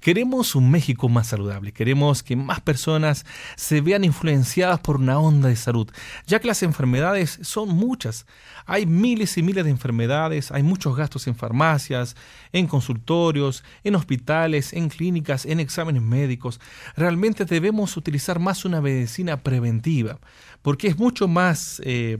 Queremos un México más saludable, queremos que más personas se vean influenciadas por una onda de salud, ya que las enfermedades son muchas. Hay miles y miles de enfermedades, hay muchos gastos en farmacias, en consultorios, en hospitales, en clínicas, en exámenes médicos. Realmente debemos utilizar más una medicina preventiva, porque es mucho más... Eh,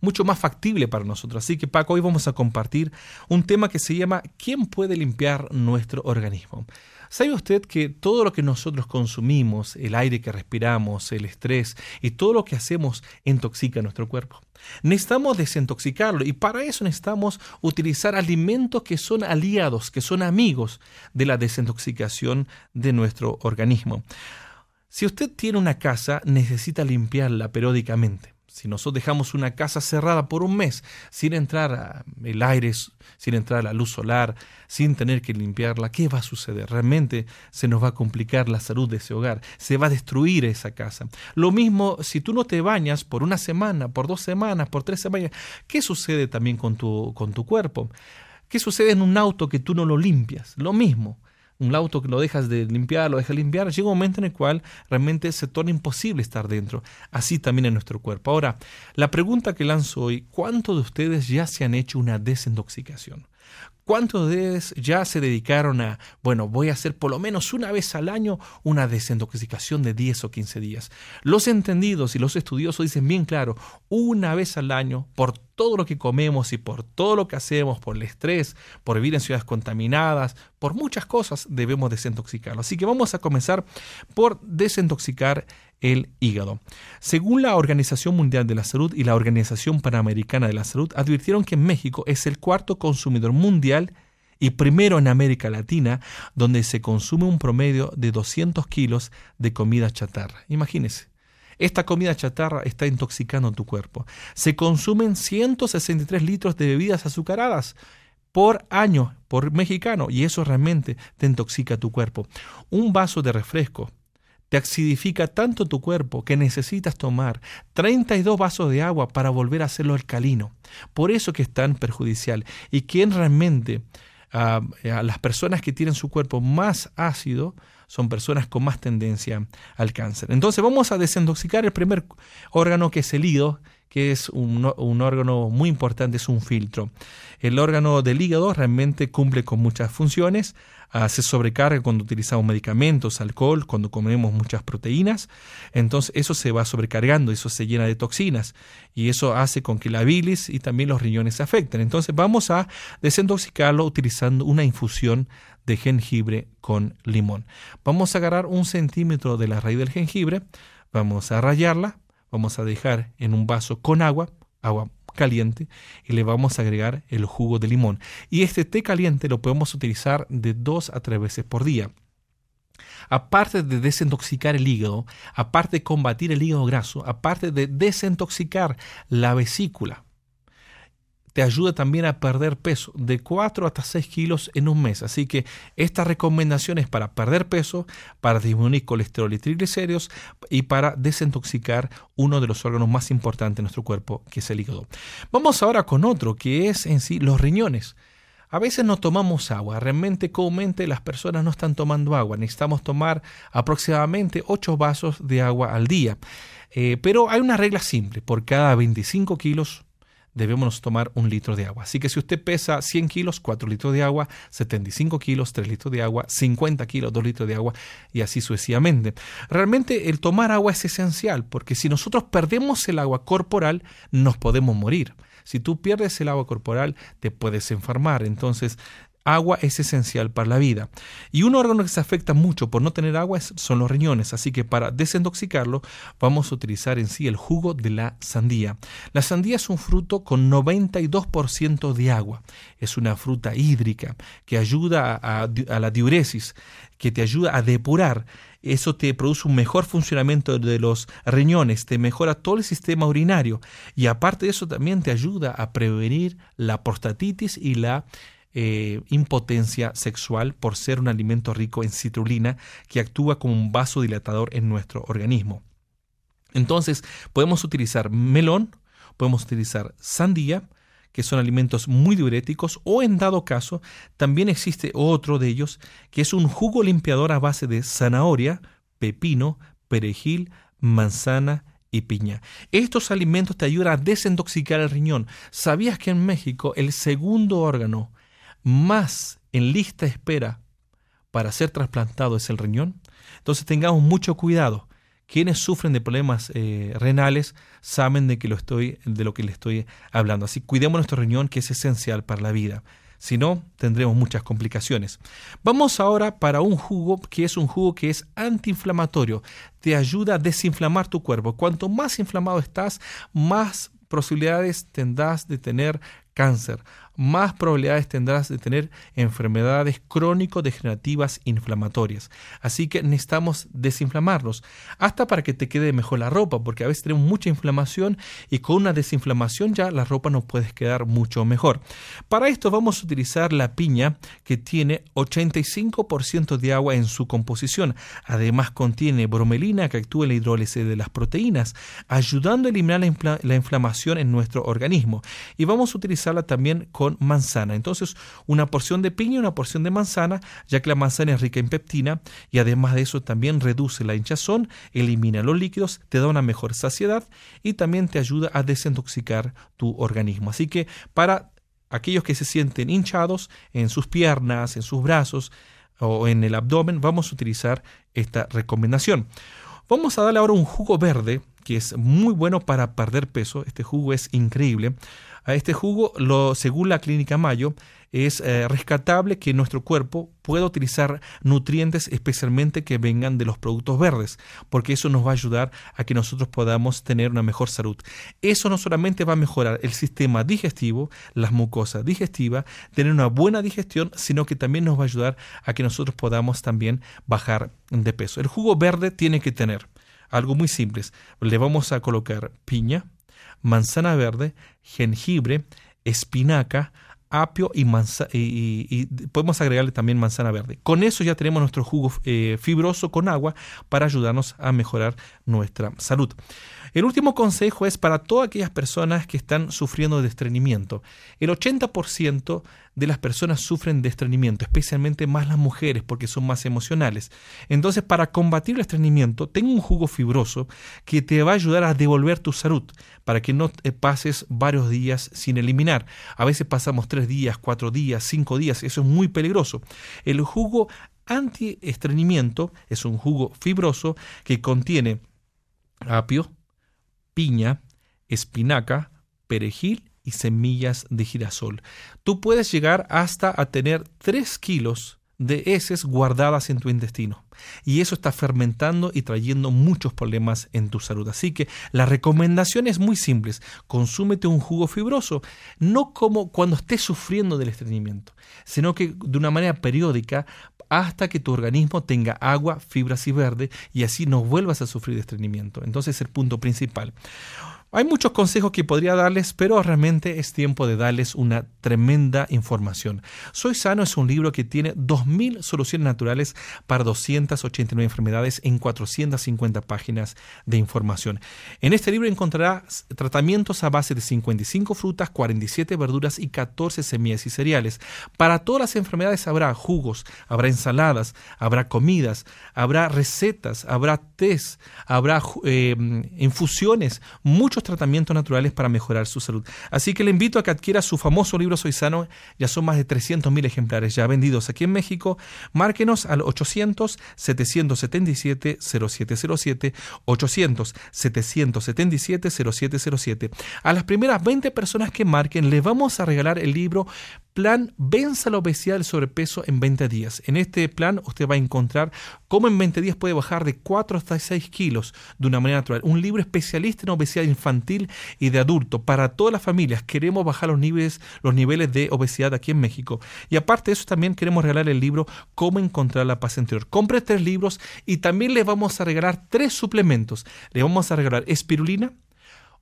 mucho más factible para nosotros. Así que Paco, hoy vamos a compartir un tema que se llama ¿Quién puede limpiar nuestro organismo? ¿Sabe usted que todo lo que nosotros consumimos, el aire que respiramos, el estrés y todo lo que hacemos intoxica nuestro cuerpo? Necesitamos desintoxicarlo y para eso necesitamos utilizar alimentos que son aliados, que son amigos de la desintoxicación de nuestro organismo. Si usted tiene una casa, necesita limpiarla periódicamente. Si nosotros dejamos una casa cerrada por un mes, sin entrar el aire, sin entrar la luz solar, sin tener que limpiarla, ¿qué va a suceder? Realmente se nos va a complicar la salud de ese hogar, se va a destruir esa casa. Lo mismo si tú no te bañas por una semana, por dos semanas, por tres semanas, ¿qué sucede también con tu, con tu cuerpo? ¿Qué sucede en un auto que tú no lo limpias? Lo mismo un auto que lo dejas de limpiar, lo dejas limpiar, llega un momento en el cual realmente se torna imposible estar dentro. Así también en nuestro cuerpo. Ahora, la pregunta que lanzo hoy, ¿cuántos de ustedes ya se han hecho una desintoxicación? ¿Cuántos de ustedes ya se dedicaron a, bueno, voy a hacer por lo menos una vez al año una desintoxicación de 10 o 15 días? Los entendidos y los estudiosos dicen bien claro, una vez al año, por todo lo que comemos y por todo lo que hacemos, por el estrés, por vivir en ciudades contaminadas, por muchas cosas, debemos desintoxicarlo. Así que vamos a comenzar por desintoxicar el hígado. Según la Organización Mundial de la Salud y la Organización Panamericana de la Salud, advirtieron que México es el cuarto consumidor mundial y primero en América Latina, donde se consume un promedio de 200 kilos de comida chatarra. Imagínese. Esta comida chatarra está intoxicando tu cuerpo. Se consumen 163 litros de bebidas azucaradas por año por mexicano y eso realmente te intoxica tu cuerpo. Un vaso de refresco te acidifica tanto tu cuerpo que necesitas tomar 32 vasos de agua para volver a hacerlo alcalino. Por eso que es tan perjudicial. Y quien realmente, ah, a las personas que tienen su cuerpo más ácido, son personas con más tendencia al cáncer. Entonces vamos a desintoxicar el primer órgano que es el hígado, que es un, órgano muy importante, es un filtro. El órgano del hígado realmente cumple con muchas funciones, se sobrecarga cuando utilizamos medicamentos, alcohol, cuando comemos muchas proteínas, entonces eso se va sobrecargando, eso se llena de toxinas y eso hace con que la bilis y también los riñones se afecten. Entonces vamos a desintoxicarlo utilizando una infusión de jengibre con limón. Vamos a agarrar un centímetro de la raíz del jengibre, vamos a rayarla, vamos a dejar en un vaso con agua, agua caliente y le vamos a agregar el jugo de limón. Y este té caliente lo podemos utilizar de dos a tres veces por día. Aparte de desintoxicar el hígado, aparte de combatir el hígado graso, aparte de desintoxicar la vesícula, te ayuda también a perder peso de 4 hasta 6 kilos en un mes. Así que esta recomendación es para perder peso, para disminuir colesterol y triglicéridos y para desintoxicar uno de los órganos más importantes de nuestro cuerpo, que es el hígado. Vamos ahora con otro, que es en sí los riñones. A veces no tomamos agua, realmente comúnmente las personas no están tomando agua, necesitamos tomar aproximadamente 8 vasos de agua al día. Eh, pero hay una regla simple, por cada 25 kilos debemos tomar un litro de agua. Así que si usted pesa 100 kilos, 4 litros de agua, 75 kilos, 3 litros de agua, 50 kilos, 2 litros de agua y así sucesivamente. Realmente el tomar agua es esencial porque si nosotros perdemos el agua corporal, nos podemos morir. Si tú pierdes el agua corporal, te puedes enfermar. Entonces, Agua es esencial para la vida. Y un órgano que se afecta mucho por no tener agua son los riñones, así que para desintoxicarlo vamos a utilizar en sí el jugo de la sandía. La sandía es un fruto con 92% de agua. Es una fruta hídrica que ayuda a, la diuresis, que te ayuda a depurar eso te produce un mejor funcionamiento de los riñones, te mejora todo el sistema urinario y aparte de eso también te ayuda a prevenir la prostatitis y la eh, impotencia sexual por ser un alimento rico en citrulina que actúa como un vasodilatador en nuestro organismo. Entonces, podemos utilizar melón, podemos utilizar sandía, que son alimentos muy diuréticos, o en dado caso, también existe otro de ellos, que es un jugo limpiador a base de zanahoria, pepino, perejil, manzana y piña. Estos alimentos te ayudan a desintoxicar el riñón. ¿Sabías que en México el segundo órgano más en lista espera para ser trasplantado es el riñón? Entonces tengamos mucho cuidado. Quienes sufren de problemas eh, renales saben de, que lo estoy, de lo que les estoy hablando. Así cuidemos nuestro riñón que es esencial para la vida. Si no, tendremos muchas complicaciones. Vamos ahora para un jugo que es un jugo que es antiinflamatorio. Te ayuda a desinflamar tu cuerpo. Cuanto más inflamado estás, más posibilidades tendrás de tener cáncer más probabilidades tendrás de tener enfermedades crónico-degenerativas inflamatorias. Así que necesitamos desinflamarnos, hasta para que te quede mejor la ropa, porque a veces tenemos mucha inflamación y con una desinflamación ya la ropa nos puede quedar mucho mejor. Para esto vamos a utilizar la piña que tiene 85% de agua en su composición. Además contiene bromelina que actúa en la hidrólisis de las proteínas, ayudando a eliminar la, la inflamación en nuestro organismo. Y vamos a utilizarla también con manzana. Entonces, una porción de piña y una porción de manzana, ya que la manzana es rica en peptina y además de eso también reduce la hinchazón, elimina los líquidos, te da una mejor saciedad y también te ayuda a desintoxicar tu organismo. Así que para aquellos que se sienten hinchados en sus piernas, en sus brazos o en el abdomen, vamos a utilizar esta recomendación. Vamos a darle ahora un jugo verde que es muy bueno para perder peso. Este jugo es increíble. A este jugo, lo, según la clínica Mayo, es eh, rescatable que nuestro cuerpo pueda utilizar nutrientes especialmente que vengan de los productos verdes, porque eso nos va a ayudar a que nosotros podamos tener una mejor salud. Eso no solamente va a mejorar el sistema digestivo, las mucosas digestivas, tener una buena digestión, sino que también nos va a ayudar a que nosotros podamos también bajar de peso. El jugo verde tiene que tener algo muy simple. Le vamos a colocar piña, manzana verde, jengibre, espinaca, apio y, y, podemos agregarle también manzana verde. Con eso ya tenemos nuestro jugo eh, fibroso con agua para ayudarnos a mejorar nuestra salud. El último consejo es para todas aquellas personas que están sufriendo de estreñimiento. El 80% de las personas sufren de estreñimiento, especialmente más las mujeres porque son más emocionales. Entonces, para combatir el estreñimiento, tengo un jugo fibroso que te va a ayudar a devolver tu salud para que no pases varios días sin eliminar. A veces pasamos tres días, cuatro días, cinco días, eso es muy peligroso. El jugo anti-estreñimiento es un jugo fibroso que contiene apio, piña, espinaca, perejil y semillas de girasol. Tú puedes llegar hasta a tener 3 kilos de heces guardadas en tu intestino. Y eso está fermentando y trayendo muchos problemas en tu salud. Así que la recomendación es muy simple. Consúmete un jugo fibroso, no como cuando estés sufriendo del estreñimiento, sino que de una manera periódica hasta que tu organismo tenga agua, fibras y verde y así no vuelvas a sufrir de estreñimiento. Entonces es el punto principal. Hay muchos consejos que podría darles, pero realmente es tiempo de darles una tremenda información. Soy Sano es un libro que tiene 2.000 soluciones naturales para 289 enfermedades en 450 páginas de información. En este libro encontrarás tratamientos a base de 55 frutas, 47 verduras y 14 semillas y cereales. Para todas las enfermedades habrá jugos, habrá ensaladas, habrá comidas, habrá recetas, habrá tés, habrá eh, infusiones, muchos tratamientos naturales para mejorar su salud. Así que le invito a que adquiera su famoso libro Soy Sano. Ya son más de 300.000 ejemplares ya vendidos aquí en México. Márquenos al 800-777-0707, 800-777-0707. A las primeras 20 personas que marquen les vamos a regalar el libro Plan Venza la obesidad y el sobrepeso en 20 días. En este plan usted va a encontrar cómo en 20 días puede bajar de 4 hasta 6 kilos de una manera natural. Un libro especialista en obesidad infantil y de adulto para todas las familias. Queremos bajar los niveles, los niveles de obesidad aquí en México. Y aparte de eso también queremos regalar el libro Cómo encontrar la paz interior. Compre tres libros y también le vamos a regalar tres suplementos. Le vamos a regalar espirulina,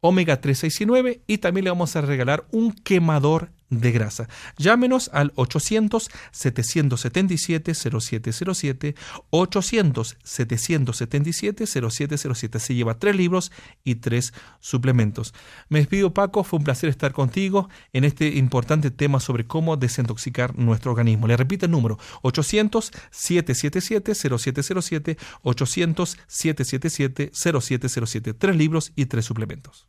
omega 369 y también le vamos a regalar un quemador de grasa. Llámenos al 800-777-0707, 800-777-0707. Se lleva tres libros y tres suplementos. Me despido Paco, fue un placer estar contigo en este importante tema sobre cómo desintoxicar nuestro organismo. Le repito el número, 800-777-0707, 800-777-0707. Tres libros y tres suplementos.